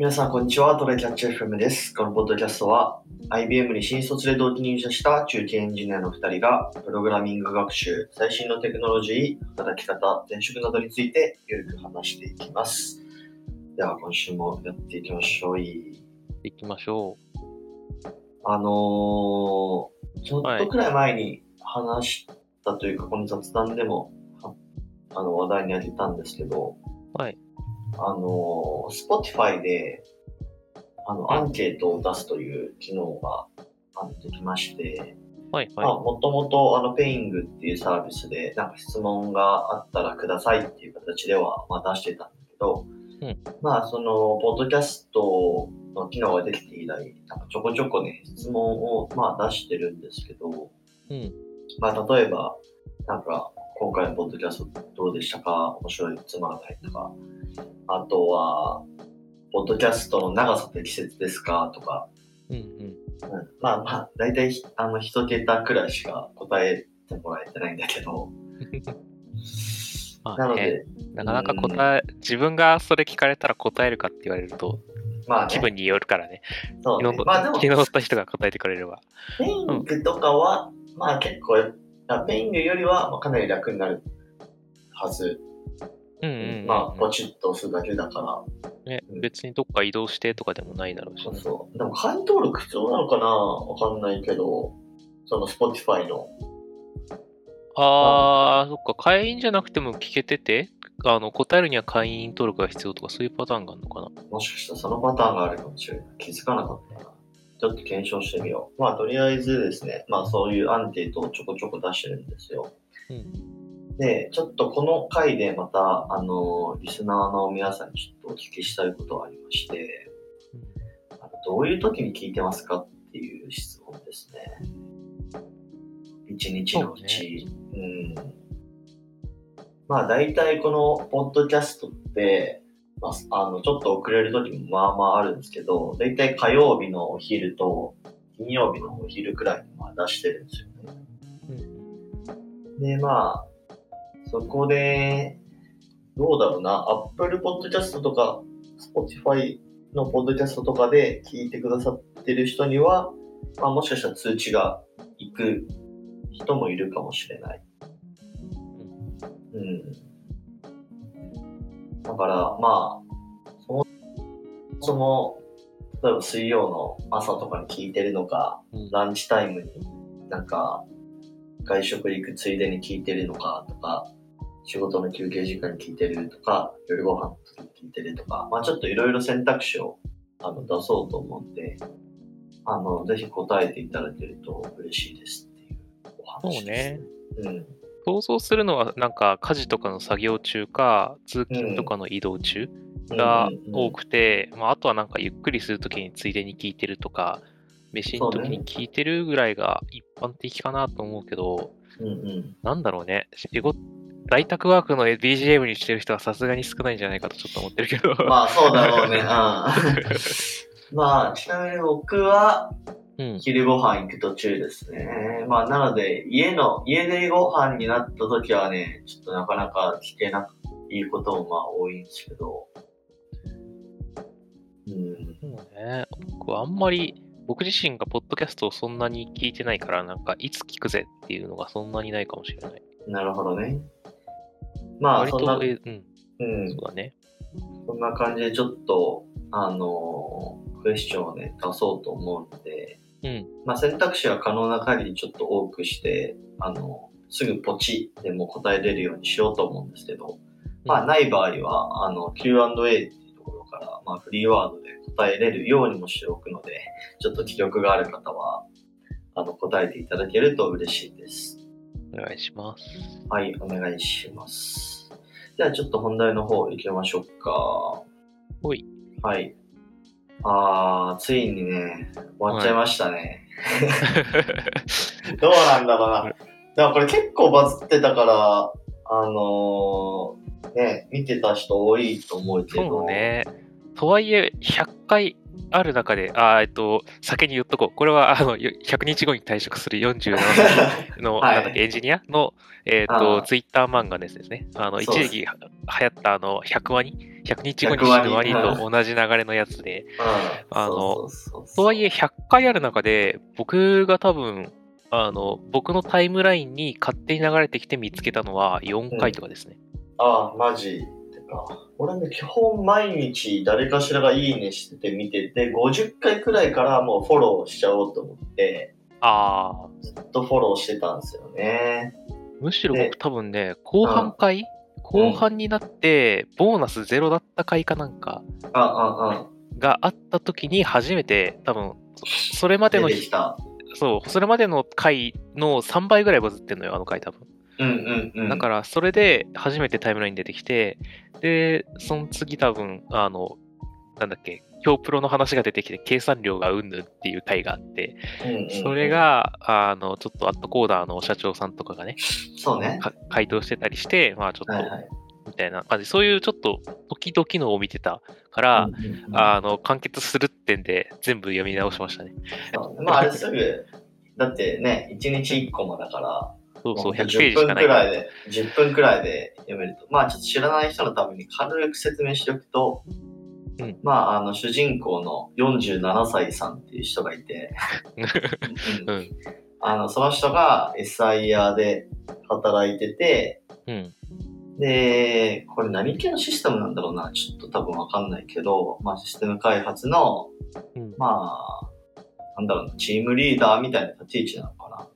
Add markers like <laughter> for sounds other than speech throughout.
皆さん、こんにちは。トレキャッチ FM です。このポッドキャストは、IBM に新卒で同期入社した中堅エンジニアの2人が、プログラミング学習、最新のテクノロジー、働き方、転職などについて、ゆるく話していきます。では、今週もやっていきましょう。行きましょあのー、ちょっとくらい前に話したというか、この雑談でも、はあの、話題に挙げたんですけど、う。はい。あの、Spotify で、あの、アンケートを出すという機能があのできまして、はい、まあ、はもともと、あの、ペイングっていうサービスで、なんか質問があったらくださいっていう形では、まあ、出してたんだけど、うんまあ、その、ポッドキャストの機能ができて以来、なんかちょこちょこね、質問を、まあ、出してるんですけど、い。うん。まあ、例えば、なんか、今回のポッドキャストどうでしたか？面白い、つまらないとか、あとは、ポッドキャストの長さ適切ですか？とか、うんうん。うん、まあまあ、大体ひ、あの、一桁くらいしか答えてもらえてないんだけど、<laughs> まあね、なので、なかなか答え、自分がそれ聞かれたら答えるかって言われると、まあ、ね、気分によるからね。そうね。昨日の、まあ昨日乗った人が答えてくれれば。ペイングとかは、まあ結構、あペイングよりはまあかなり楽になるはず。うんうんうんうん。まあ、ポチッと押すだけだから。ねうん、別にどっか移動してとかでもないだろうしそうね。そう。でも会員登録必要なのかな？わかんないけど、その Spotify の。あー、そっか、会員じゃなくても聞けてて、あの、答えるには会員登録が必要とかそういうパターンがあるのかな？もしかしたらそのパターンがあるかもしれない。気づかなかったな。ちょっと検証してみよう。まあ、とりあえずですね、まあそういうアンケートをちょこちょこ出してるんですよ。うん。で、ちょっとこの回でまた、あの、リスナーの皆さんにちょっとお聞きしたいことがありまして、あのどういう時に聞いてますかっていう質問ですね。一日のうち。うん。まあ大体このポッドキャストって、まあ、あの、ちょっと遅れる時もまあまああるんですけど、大体火曜日のお昼と金曜日のお昼くらいにまあ出してるんですよね。うんで、まあ、そこで、どうだろうな、Apple Podcast とか、Spotify のポッドキャストとかで聞いてくださってる人には、まあもしかしたら通知が行く人もいるかもしれない。うん。だから、まあ、そもそも、例えば水曜の朝とかに聞いてるのか、うん。ランチタイムになんか、外食行くついでに聞いてるのかとか、仕事の休憩時間に聞いてるとか、夜ご飯の時に聞いてるとか、まあちょっといろいろ選択肢をあの出そうと思って、あの、ぜひ答えていただけると嬉しいですっていうお話です、うん。想像するのは、なんか家事とかの作業中か、通勤とかの移動中が多くて、まあ、あとはなんかゆっくりするときについでに聞いてるとか、飯の時に聞いてるぐらいが一般的かなと思うけど、うんうん。なんだろうね。仕事在宅ワークの BGM にしてる人はさすがに少ないんじゃないかとちょっと思ってるけど。まあそうだろうね。<laughs> うん。<laughs> まあ、ちなみに僕は、うん。昼ご飯行く途中ですね。まあ、なので、家の、家でご飯になった時はね、ちょっとなかなか聞けなくいいこともまあ多いんですけど。うん。そうね。僕はあんまり、僕自身がポッドキャストをそんなに聞いてないから、なんか、いつ聞くぜっていうのがそんなにないかもしれない。なるほどね。まあ、そんな、うえうん、んそ。うだね。そんな感じでちょっと、あのークエスチョンをね、出そうと思うので、うん。まあ、選択肢は可能な限りちょっと多くして、あの、すぐポチでも答えれるようにしようと思うんですけど、まあ、ない場合は、あの、Q&A っていうところから、まあ、フリーワードで答えれるようにもしておくので、ちょっと記憶がある方は、あの、答えていただけると嬉しいです。お願いします。はい、お願いします。じゃあ、ちょっと本題の方行きましょうか。ほい。はい。あー、ついにね、終わっちゃいましたね。どうなんだろうな。だからこれ結構バズってたから、あのー、ね、見てた人多いと思うけど。そうね。とはいえ、100回ある中で、あーえっと、先に言っとこう。これは、あの、よ100日後に退職する47歳の、<laughs> はいなんだっけ、エンジニアの、えっあと、ーツイッター漫画ですね。あの、一時期は流行った、あの、100ワニ ?100 日後に100ワニ死ぬワニと同じ流れのやつで、うん。あのとはいえ、100回ある中で、僕が多分、あの、僕のタイムラインに勝手に流れてきて見つけたのは4回とかですね。ああ、マジ。俺ね、基本毎日誰かしらがいいねしてて見てて、50回くらいからもうフォローしちゃおうと思って、ああ、ずっとフォローしてたんですよね。むしろで僕多分ね、後半回、後半になって、ボーナスゼロだった回かなんかあ、あ、あ、があった時に初めて、多分、そそれまでの。そう、それまでの回の3倍ぐらいバズってんのよ、あの回多分。うんうんうん。だから、それで初めてタイムラインに出てきて、で、その次多分、あの、なんだっけ、今日プロの話が出てきて、計算量がうんぬんっていう回があって、それ、が、あの、ちょっとアットコーダーの社長さんとかがね、そうね。か回答してたりして、まあちょっと、はいはい。みたいな感じ、そういうちょっと、時々のを見てたから、うんうんうんあの、完結するってんで、全部読み直しましたね。まあ、あれすぐ、だってね、1日1個もだから、そうそう、も100ページ10しか分ないから。くらいで、10分くらいで読めると。まあ、ちょっと知らない人のために軽く説明しておくと、うんまあ、あの、主人公の47歳さんっていう人がいて、<laughs> うんうん。あの、その人が SIR で働いてて、うん。で、これ何系のシステムなんだろうな、ちょっと多分わかんないけど、まあ、システム開発の、うんまあ、なんだろうな、チームリーダーみたいな立ち位置なのかな。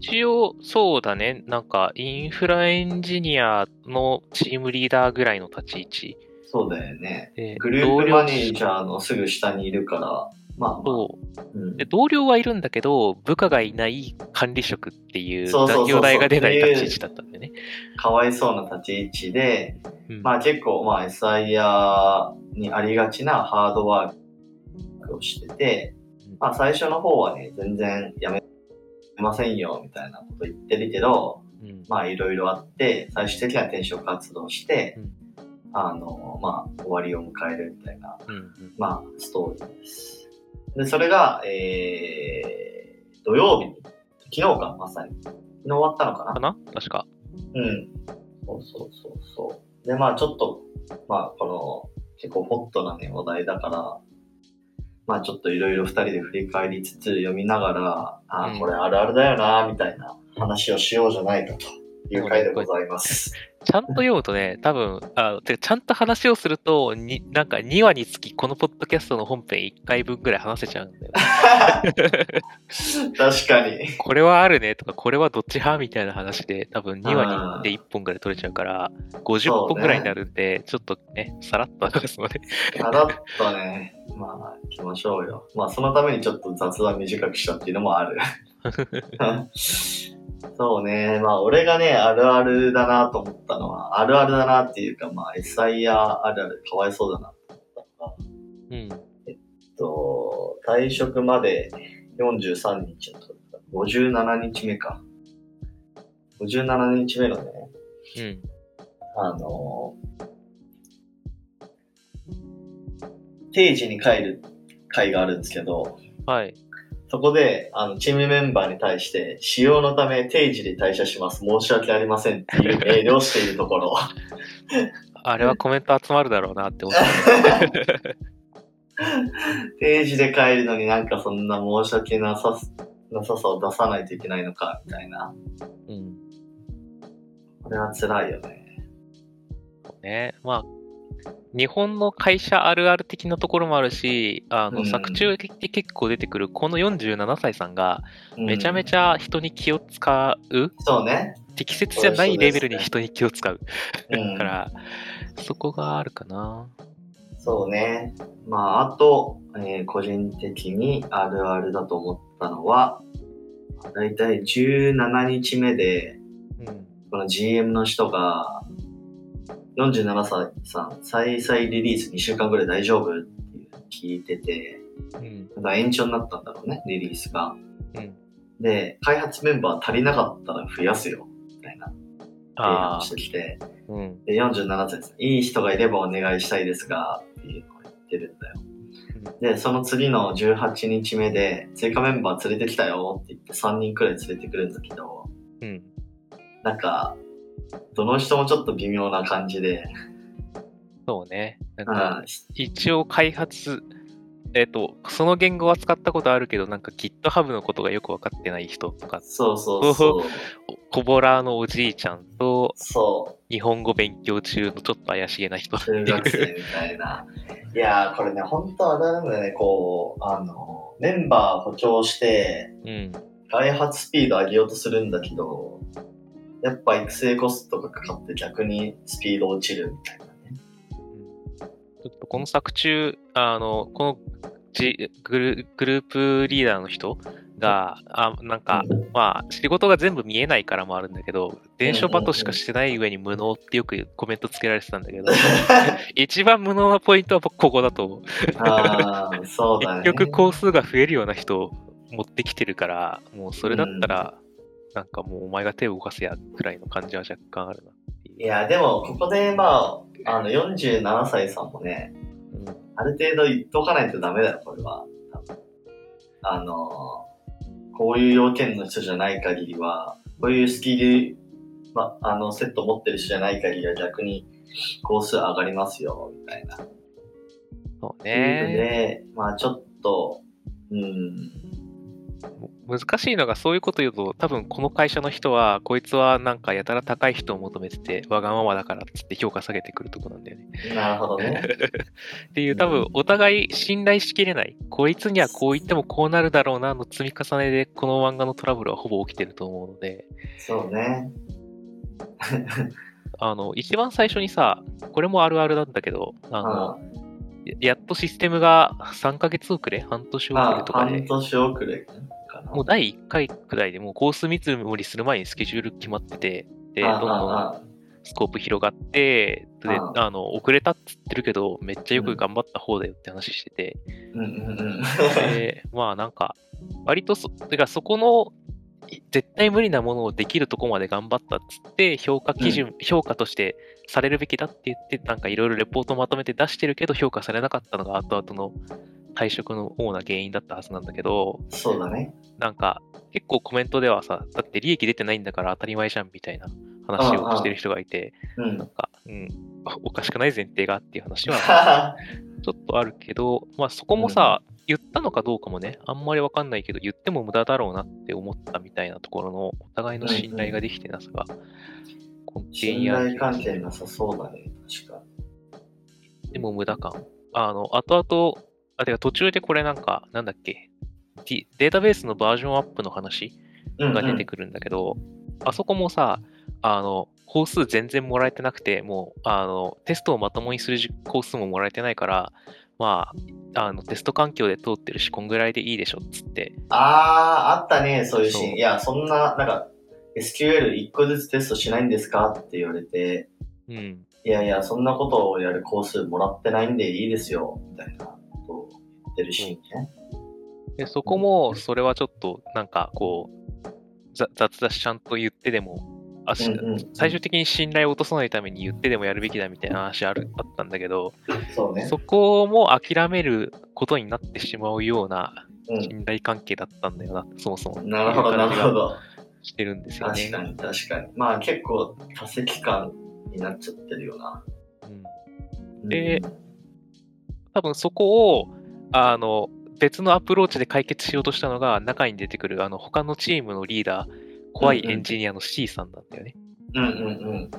一応、そうだね。なんか、インフラエンジニアのチームリーダーぐらいの立ち位置。そうだよね。でグループマネージャーのすぐ下にいるから、まあまあ、そううんで同僚はいるんだけど、部下がいない管理職っていう残業代が出ない立ち位置だったんでね。かわいそうな立ち位置で、うんまあ結構、まあ SIR にありがちなハードワークをしててうん、まあ最初の方はね、全然やめませんよ、みたいなこと言ってるけど、うんまあいろいろあって、最終的には転職活動して、うんあの、まあ終わりを迎えるみたいな、うんうんまあストーリーです。で、それが、えー、土曜日に、昨日か、まさに。昨日終わったのかな？かな？確か。うん。そうそうそうそう。で、まあちょっと、まあこの、結構ホットなね、話題だから、まあちょっといろいろ二人で振り返りつつ読みながら、あこれあるあるだよな、みたいな話をしようじゃないかという回でございます。ちゃんと読むとね、多分、あてかちゃんと話をすると、になんか2話につき、このポッドキャストの本編1回分ぐらい話せちゃうんだよね。<laughs> 確かに。これはあるねとか、これはどっち派みたいな話で、多分2話にで1本ぐらい取れちゃうから、50本ぐらいになるんで、ちょっとね、さらっと話すので。さらっとね、まあ行きましょうよ。まあそのためにちょっと雑談短くしたっていうのもある。<laughs> そうね。まあ、俺がね、あるあるだなと思ったのは、あるあるだなっていうか、まあ、SIR あるあるかわいそうだなと思ったのが、うん。えっと、退職まで43日のと57日目か。57日目のね、うん。あの定時に帰る会があるんですけど、はい。そこで、あの、チームメンバーに対して、使用のため定時で退社します。申し訳ありませんっていうメールをしているところ。<laughs> あれはコメント集まるだろうなって思った。<laughs> 定時で帰るのになんかそんな申し訳なさす、なささを出さないといけないのか、みたいな。うん。これは辛いよね。ね。まあ、日本の会社あるある的なところもあるし、あの、うん作中で結構出てくるこの47歳さんが、うんめちゃめちゃ人に気を使う、そうね。適切じゃないレベルに人に気を使う。うんだから、そこがあるかな。そうね。まあ、あと、えー個人的にあるあるだと思ったのは、だいたい17日目で、うん。この GM の人が、47歳さん、再々リリース2週間ぐらい大丈夫？って聞いてて、うん。なんか延長になったんだろうね、リリースが。うん。で、開発メンバー足りなかったら増やすよ、みたいな提案してきて、あ。うん。で、47歳です。いい人がいればお願いしたいですが、っていうのを言ってるんだよ。で、その次の18日目で、追加メンバー連れてきたよって言って3人くらい連れてくるんだけど、うん。なんか、どの人もちょっと微妙な感じで、そうね。なんうか、ん、一応開発、えっ、と、その言語は使ったことあるけど、なんか GitHub のことがよく分かってない人とか、そうそうそう。<laughs> コボラーのおじいちゃんと、そ日本語勉強中のちょっと怪しげな人う、中学生みたいな。いやー、これね、本当はダメだね、こう、あの、メンバー補強して、うん。開発スピード上げようとするんだけど、やっぱ育成コストがかかって逆にスピード落ちるみたいなね。ちょっとこの作中、あの、このじグルグループリーダーの人が、あなんか、まあ、仕事が全部見えないからもあるんだけど、伝書バトしかしてない上に無能ってよくコメントつけられてたんだけど、<laughs> 一番無能なポイントは僕ここだと思う。ああ、そうだね。<laughs> 結局工数が増えるような人を持ってきてるから、もうそれだったら、なんかもうお前が手を動かせやくらいの感じは若干あるないや、でも、ここで、まあ、あの、47歳さんもね、うんある程度言っとかないとダメだよ、これは。あの、こういう要件の人じゃない限りは、こういうスキル、ま、あの、セット持ってる人じゃない限りは逆に、工数上がりますよ、みたいな。そうっていうのね。で、まあちょっと、うん、難しいのがそういうこと言うと、多分この会社の人は、こいつはなんかやたら高い人を求めてて、わがままだからっつって評価下げてくるとこなんだよね。なるほどね。っていう、多分お互い信頼しきれない。こいつにはこう言ってもこうなるだろうなの積み重ねで、この漫画のトラブルはほぼ起きてると思うので、そうね。あの、一番最初にさ、これもあるあるなんだけど、あの、やっとシステムが3ヶ月遅れ半年遅れあとかで。半、年遅れかな。もう第1回くらいでもうコース見積もりする前にスケジュール決まってて、で、どあんどんあスコープ広がって、で、あ。あの、遅れたっつってるけど、めっちゃよく頑張った方だよって話してて、うんうんうん。で、まあなんか、割とそ、てかそこの、い絶対無理なものをできるとこまで頑張ったっつって、評価基準、評価としてされるべきだって言って、なんかいろいろレポートまとめて出してるけど、評価されなかったのが後々の退職の主な原因だったはずなんだけど、そうだね。なんか、結構コメントではさ、だって利益出てないんだから当たり前じゃんみたいな話をしてる人がいて、うんなん。か、うん、おかしくない前提がっていう話は <laughs> ちょっとあるけど、まあそこもさ、言ったのかどうかもね、あんまりわかんないけど、言っても無駄だろうなって思ったみたいなところの、お互いの信頼ができてなさが、根底信頼関係なさそうだね。確かでも無駄感。あの、後々、あ、てか途中でこれなんか、なんだっけ、デデータベースのバージョンアップの話に。が出てくるんだけど、あそこもさ、あの、工数全然もらえてなくて、もう、あの、テストをまともにする工数ももらえてないから、まあ、あの、テスト環境で通ってるし、こんぐらいでいいでしょ、っつって。ああ、あったね、そういうシーン。いや、そんな、なんか、SQL1 個ずつテストしないんですかって言われて、うん。いやいや、そんなことをやるコースもらってないんでいいですよ、みたいなことを言ってるシーンね。で、そこも、それはちょっと、なんか、こう、ざ雑だし、ちゃんと言ってでも、あしうんうん最終的に信頼を落とさないために言ってでもやるべきだみたいな話あるあったんだけど、そうね。そこも諦めることになってしまうようなうん。信頼関係だったんだよな、そもそも。なるほど、なるほど。してるんですよね。確かに、確かに。まあ結構多席感になっちゃってるよな。うんで多分そこを、あの、別のアプローチで解決しようとしたのが、中に出てくる、あの、他のチームのリーダー、怖いエンジニアの C さんなんだよね。うんうんうん。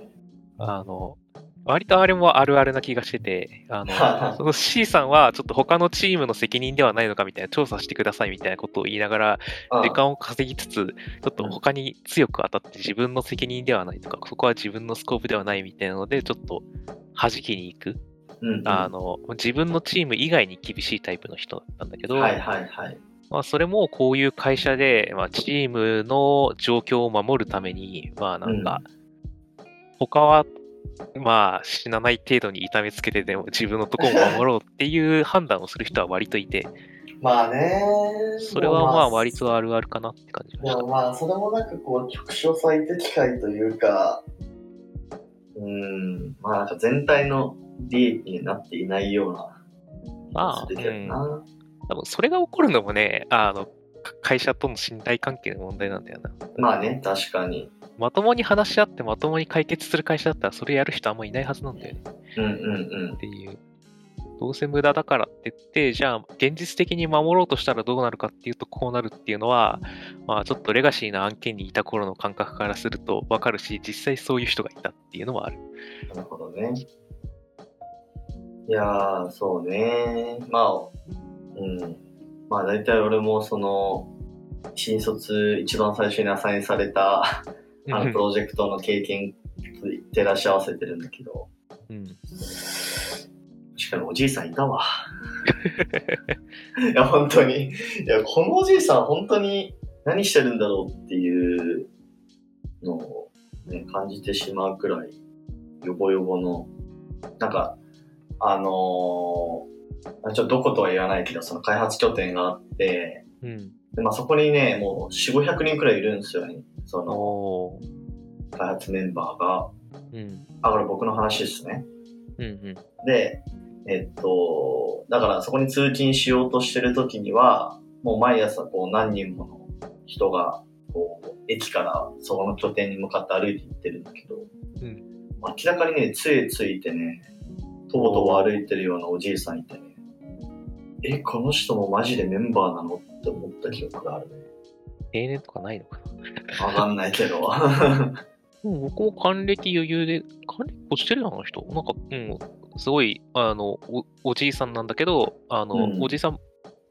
あの、割とあれもあるあるな気がしてて、あの、その C さんはちょっと他のチームの責任ではないのかみたいな、調査してくださいみたいなことを言いながら、うん時間を稼ぎつつ、ちょっと他に強く当たって自分の責任ではないとか、そこは自分のスコープではないみたいなので、ちょっと弾きに行く。うんうんあの、自分のチーム以外に厳しいタイプの人だったんだけど、はいはいはい。まあ、それもこういう会社で、まあ、チームの状況を守るために、まあなんか、他は、まあ死なない程度に痛めつけてでも自分のところを守ろうっていう判断をする人は割といて、まあね。それはまあ割とあるあるかなって感じました。でもまあ、それもなんかこう、局所最適解というか、うーん、まあなんか全体の利益になっていないようながするけどな。多分それが起こるのもね、あの、か会社との信頼関係の問題なんだよな。まあね、確かに。まともに話し合ってまともに解決する会社だったらそれやる人あんまいないはずなんだよね。うんうんうんっ。ていう。どうせ無駄だからって言って、じゃあ現実的に守ろうとしたらどうなるかっていうとこうなるっていうのは、まあちょっとレガシーな案件にいた頃の感覚からするとわかるし、実際そういう人がいたっていうのもある。なるほどね。いやー、そうね。まあ、うん。まあ大体俺もその、新卒一番最初にアサインされたあのプロジェクトの経験と照らし合わせてるんだけど、うん、確かにおじいさんいたわ。<laughs> いや、本当に。いや、このおじいさん本当に何してるんだろうっていうのを、ね、感じてしまうくらい、ヨボヨボの、なんか、あのーちょっとどことは言わないけど、その開発拠点があって、うん。でまあ、そこにね、もう4、500人くらいいるんですよね。その。開発メンバーが。うん。あ、これ僕の話ですね。うんうん。で、えっと、だからそこに通勤しようとしてる時には、もう毎朝こう何人もの人が、こう、駅からそこの拠点に向かって歩いて行ってるんだけど、うん明らかにね、杖ついてね、とぼとぼ歩いてるようなおじいさんいてね、え、この人もマジでメンバーなの？って思った記憶があるね。定年とかないのかな？わかんないけど。<laughs> うん僕も還暦余裕で、還暦越してるよ、あの人。なんか、うん、すごい、あの、おおじいさんなんだけど、あの、うんおじいさん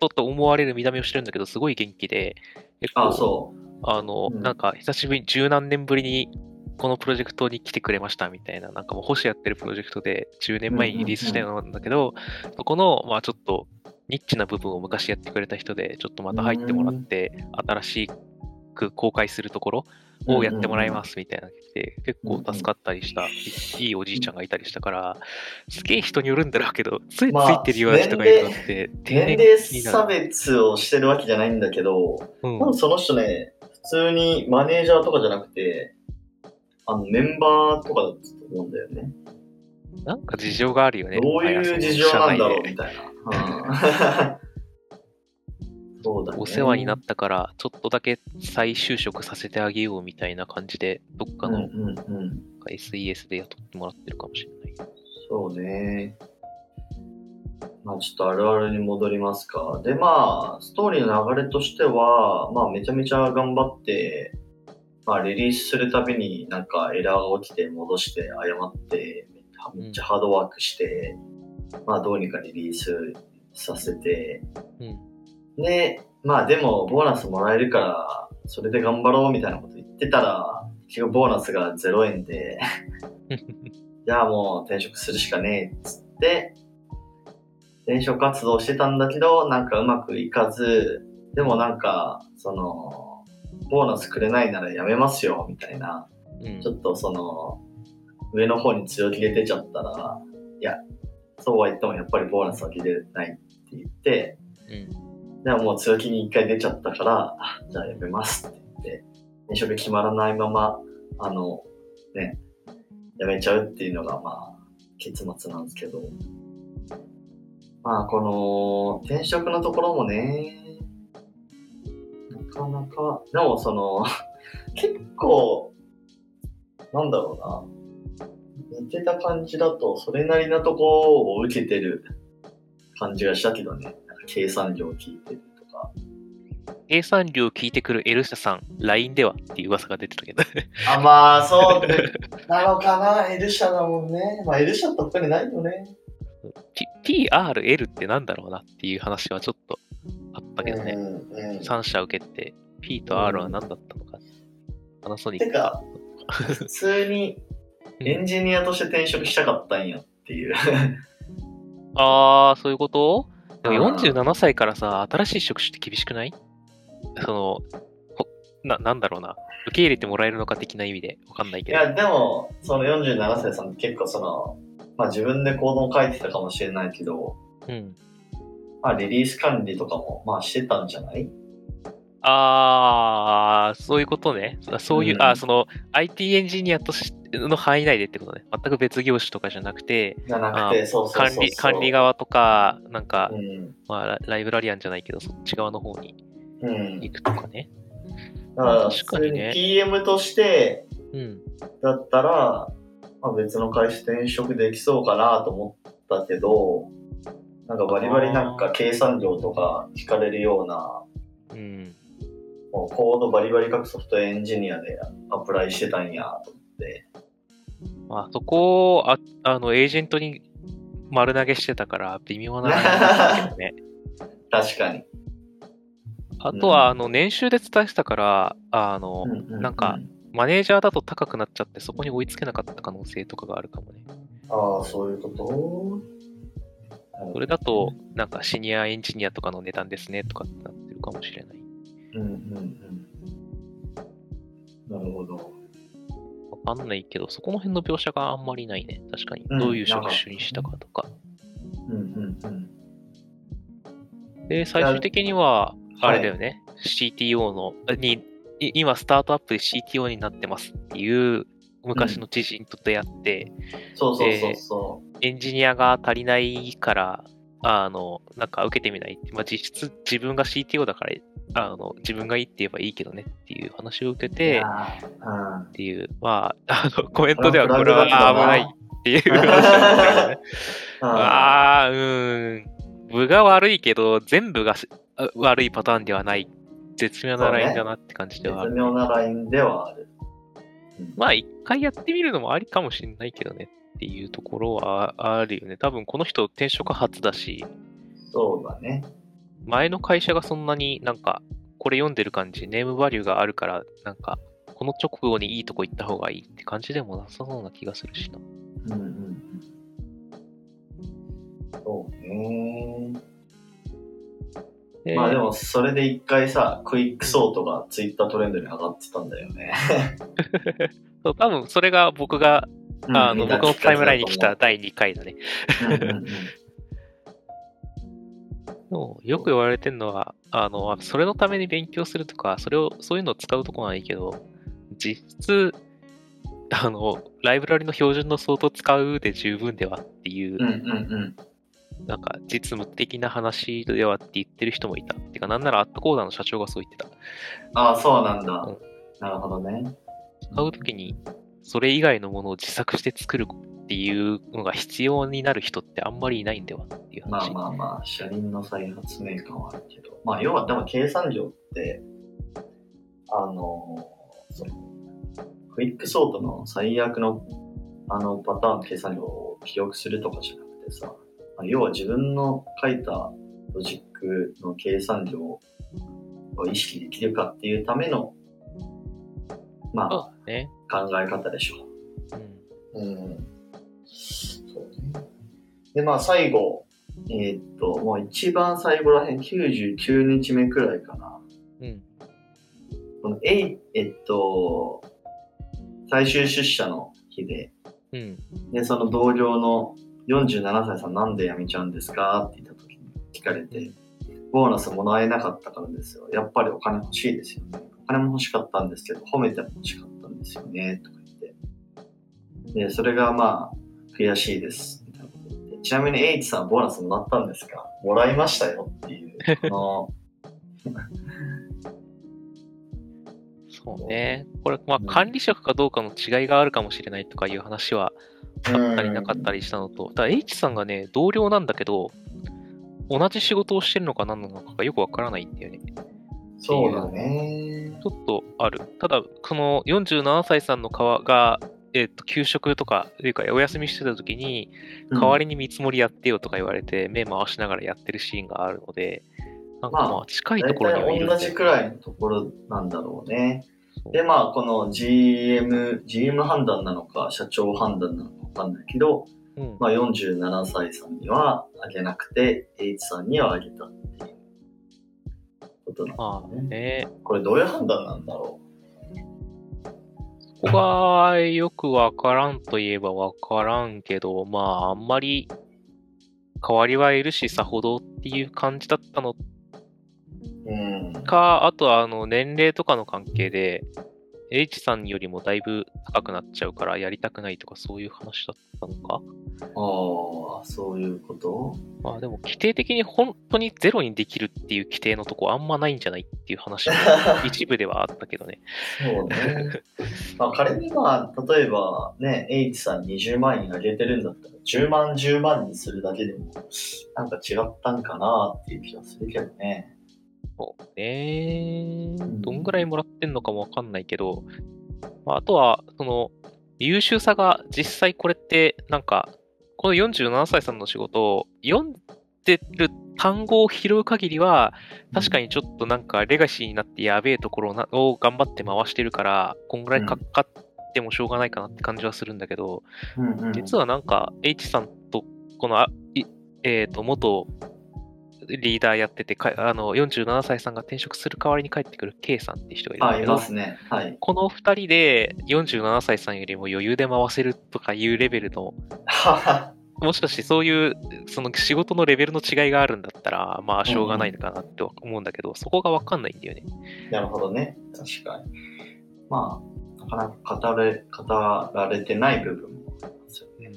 とと思われる見た目をしてるんだけど、すごい元気で、結構、あ、そあの、うんなんか、久しぶりに、十何年ぶりに、このプロジェクトに来てくれましたみたいな、なんかもう、星やってるプロジェクトで、10年前にリリースしたようなんだけど、そこの、まあちょっと、ニッチな部分を昔やってくれた人で、ちょっとまた入ってもらって、新しく公開するところう。をやってもらいますみたいなのが来て、結構助かったりした、いいいおじいちゃんがいたりしたから、すげえ人によるんだろうけど、ついつまあいてるような人がいるのって、年齢差別をしてるわけじゃないんだけど、うんその人ね、普通にマネージャーとかじゃなくて、あの、メンバーとかだったと思うんだよね。なんか事情があるよね。どういう事情なんだろうみたいな。うん <laughs> そうだね。お世話になったから、ちょっとだけ再就職させてあげようみたいな感じで、どっかのうんうんうん。SES で雇ってもらってるかもしれない。そうね。まあちょっとあるあるに戻りますか。でまあ、ストーリーの流れとしては、まあめちゃめちゃ頑張って、まあリリースするたびになんかエラーが起きて戻して謝って、めっちゃハードワークして、まあどうにかリリースさせて、うん。で、まあでもボーナスもらえるから、それで頑張ろうみたいなこと言ってたら、結局ボーナスが0円で、<laughs> じゃあもう転職するしかねえっつって、転職活動してたんだけど、なんかうまくいかず、でもなんか、その、ボーナスくれないならやめますよ、みたいな、うん。ちょっとその、上の方に強気で出ちゃったら、いや、そうは言ってもやっぱりボーナスは出れないって言って、うん。でももう強気に一回出ちゃったから、あじゃあやめますって言って、転職決まらないまま、あの、ね、やめちゃうっていうのが、まあ、結末なんですけど。まあ、この、転職のところもね、なかなか、でもその、<laughs> 結構、なんだろうな、似てた感じだと、それなりなとこを受けてる感じがしたけどね。計算量聞いてるとか。計算量聞いてくるエルシャさん、LINE ではっていう噂が出てたけど。あ、まあ、そう <laughs> なのかな？エルシャだもんね。まあ、エルシャって他にないよね。TRL ってなんだろうなっていう話はちょっとあったけどね。うんうん。3社受けて、P と R は何だったのか。パナソニックてか、普通にエンジニアとして転職したかったんやっていう。<laughs> あー、そういうこと？でもうん47歳からさ、新しい職種って厳しくない？その、ほな、なんだろうな。受け入れてもらえるのか的な意味で？わかんないけど。いや、でも、その47歳さんって結構その、まあ自分でコードも書いてたかもしれないけど、うん。まあリリース管理とかも、まあしてたんじゃない？あー、そういうことね。そういう、うんあ、その IT エンジニアとしの範囲内でってことね。全く別業種とかじゃなくて、管理管理側とか、なんか、うん。まあ、ラライブラリアンじゃないけど、そっち側の方にうん。行くとかね。だから、確かにね PM として、うん。だったら、まあ、別の会社転職できそうかなと思ったけど、なんかバリバリなんか計算量とか聞かれるような、うん。もうコードバリバリ書くソフトエンジニアでアプライしてたんやと思って。まあ、そこを、ああの、エージェントに丸投げしてたから、微妙な感じだね。<laughs> 確かに。あとは、あの、年収で伝えてたから、あの、うううなんか、マネージャーだと高くなっちゃって、そこに追いつけなかった可能性とかがあるかもね。ああ、そういうこと？それだと、なんかシニアエンジニアとかの値段ですねとかってなってるかもしれない。うんうんうん。なるほど。わかんないけど、そこの辺の描写があんまりないね。確かに。うんどういう職種にしたかとか。うんうんうん。で、最終的には、やあれだよね。CTO の、に、い今スタートアップで CTO になってますっていう昔の知人と出会って、そうそうそうそエンジニアが足りないから、あの、なんか受けてみない。まあ、実質自分が CTO だから、あの、自分がいいって言えばいいけどねっていう話を受けて、やっーていう、まあ、あの、コメントではこれは危ないっていう話なけどね。<laughs> うん。あああ、うーん。部が悪いけど、全部が悪いパターンではない。絶妙なラインだなって感じではある。絶妙なラインではある。うんまあ、一回やってみるのもありかもしれないけどねっていうところはあるよね。多分この人転職初だし、そうだね。前の会社がそんなになんか、これ読んでる感じ、ネームバリューがあるから、なんか、この直後にいいとこ行った方がいいって感じでもなさそうな気がするしな。うんうんうん。そうね。でまあでも、それで一回さ、クイックソートがツイッタートレンドに上がってたんだよね。<laughs> そう多分それが僕が、あの僕のタイムラインに来た第2回だね。もよく言われてるのは、あの、それのために勉強するとか、それを、そういうのを使うとこはいいけど、実質、あの、ライブラリの標準の相当使うで十分ではっていう、うんうんうん。なんか実務的な話ではって言ってる人もいた。てか、なんならアットコーダーの社長がそう言ってた。ああ、そうなんだうん。なるほどね。使うときに、それ以外のものを自作して作るっていうのが必要になる人ってあんまりいないんではっていうまあ。まあまあ、車輪の再発明感はあるけど。まあ、要はでも計算量って、あの、そのクイックソートの最悪のあのパターン計算量を記憶するとかじゃなくてさ、まあ、要は自分の書いたロジックの計算量を意識できるかっていうための、まそうね。考え方でしょうん。う。うん。そうね。で、まあ最後、えーっと、もう一番最後らへん、99日目くらいかな。うん。この、えい、えっと、最終出社の日で、うん。で、その同僚の47歳さんなんで辞めちゃうんですかって言った時に聞かれて、ボーナスもらえなかったからですよ。やっぱりお金欲しいですよね。お金も欲しかったんですけど、褒めても欲しかったんですよね。とか言って。で、それがまあ、悔しいです。みたいなこと言ってちなみに H さんボーナスもらったんですか？もらいましたよっていう。<laughs> この <laughs> そうね。これ、まあ、管理職かどうかの違いがあるかもしれないとかいう話はあったりなかったりしたのと、ただ H さんがね、同僚なんだけど、同じ仕事をしてるのか何なのかがよくわからないんだよね。そうだね。ちょっとある。ただ、この47歳さんの川が、えっと、給食とか、というか、お休みしてた時に、代わりに見積もりやってよとか言われて、目回しながらやってるシーンがあるので、なんかまあまあ、近い大ところにはいるんだよね体同じくらいのところなんだろうね。で、まあ、この GM、GM 判断なのか、社長判断なのかわかんないけど、うんまあ、47歳さんにはあげなくて、H さんにはあげたっていうことなんまあだね。ね、これどういう判断なんだろここがよくわからんといえばわからんけど、まあ、あんまり変わりはいるし、さほどっていう感じだったの。か、あとはあの年齢とかの関係で、H さんよりもだいぶ高くなっちゃうからやりたくないとかそういう話だったのか？ああ、そういうこと？まあでも規定的に本当にゼロにできるっていう規定のとこあんまないんじゃないっていう話も <laughs> 一部ではあったけどね。そうね。まあ仮にまあ、例えばね、H さん20万円あげてるんだったら、10万10万にするだけでも、なんか違ったんかなっていう気がするけどね。そうね。どんぐらいもらってんのかもわかんないけど、まあ、あとは、その、優秀さが実際これって、なんか、この47歳さんの仕事を読んでる単語を拾う限りは、確かにちょっとなんかレガシーになってやべえところを頑張って回してるから、こんぐらいかかってもしょうがないかなって感じはするんだけど、実はなんか H さんと、この、えっ、ー、と、元リーダーやってて、あの47歳さんが転職する代わりに帰ってくる K さんって人がいるんだけど、あいますねはい、この2人で47歳さんよりも余裕で回せるとかいうレベルの、<laughs> もしかしてそういうその仕事のレベルの違いがあるんだったら、まあしょうがないのかなって思うんだけど、うん、そこが分かんないんだよね。なるほどね、確かに。まあ、なかなか語れ語られてない部分もありますよね。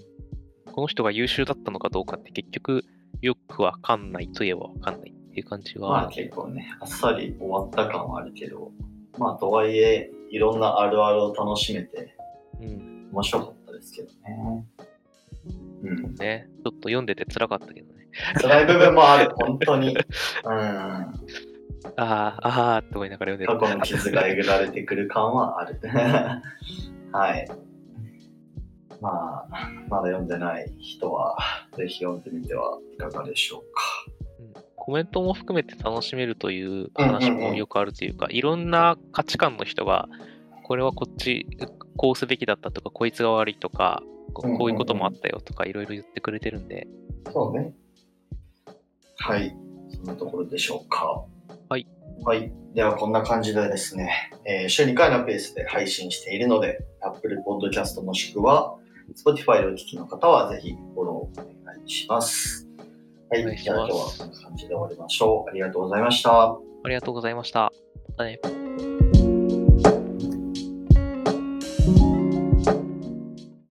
この人が優秀だったのかどうかって結局、よくわかんないといえばわかんないっていう感じは。まあ結構ね、あっさり終わった感はあるけど、まあとはいえ、いろんなあるあるを楽しめて、うん、面白かったですけどね。うん。ね、ちょっと読んでて辛かったけどね。辛い部分もある、<laughs> 本当に。うん。ああ、ああって思いながら読んでた。過去の傷がえぐられてくる感はある。<laughs> はい。まあ、まだ読んでない人は、ぜひ読んでみてはいかがでしょうか。コメントも含めて楽しめるという話もよくあるというか、いろんな価値観の人が、これはこっち、こうすべきだったとか、こいつが悪いとか、こういうこともあったよとか、いろいろ言ってくれてるんで。そうね。はい。そんなところでしょうか。はい。はい。では、こんな感じでですね、えー、週2回のペースで配信しているので、Apple Podcast もしくは、Spotify をお聞きの方はぜひフォローお願いします。はい。じゃあ今日はこんな感じで終わりましょう。ありがとうございました。ありがとうございました。またね。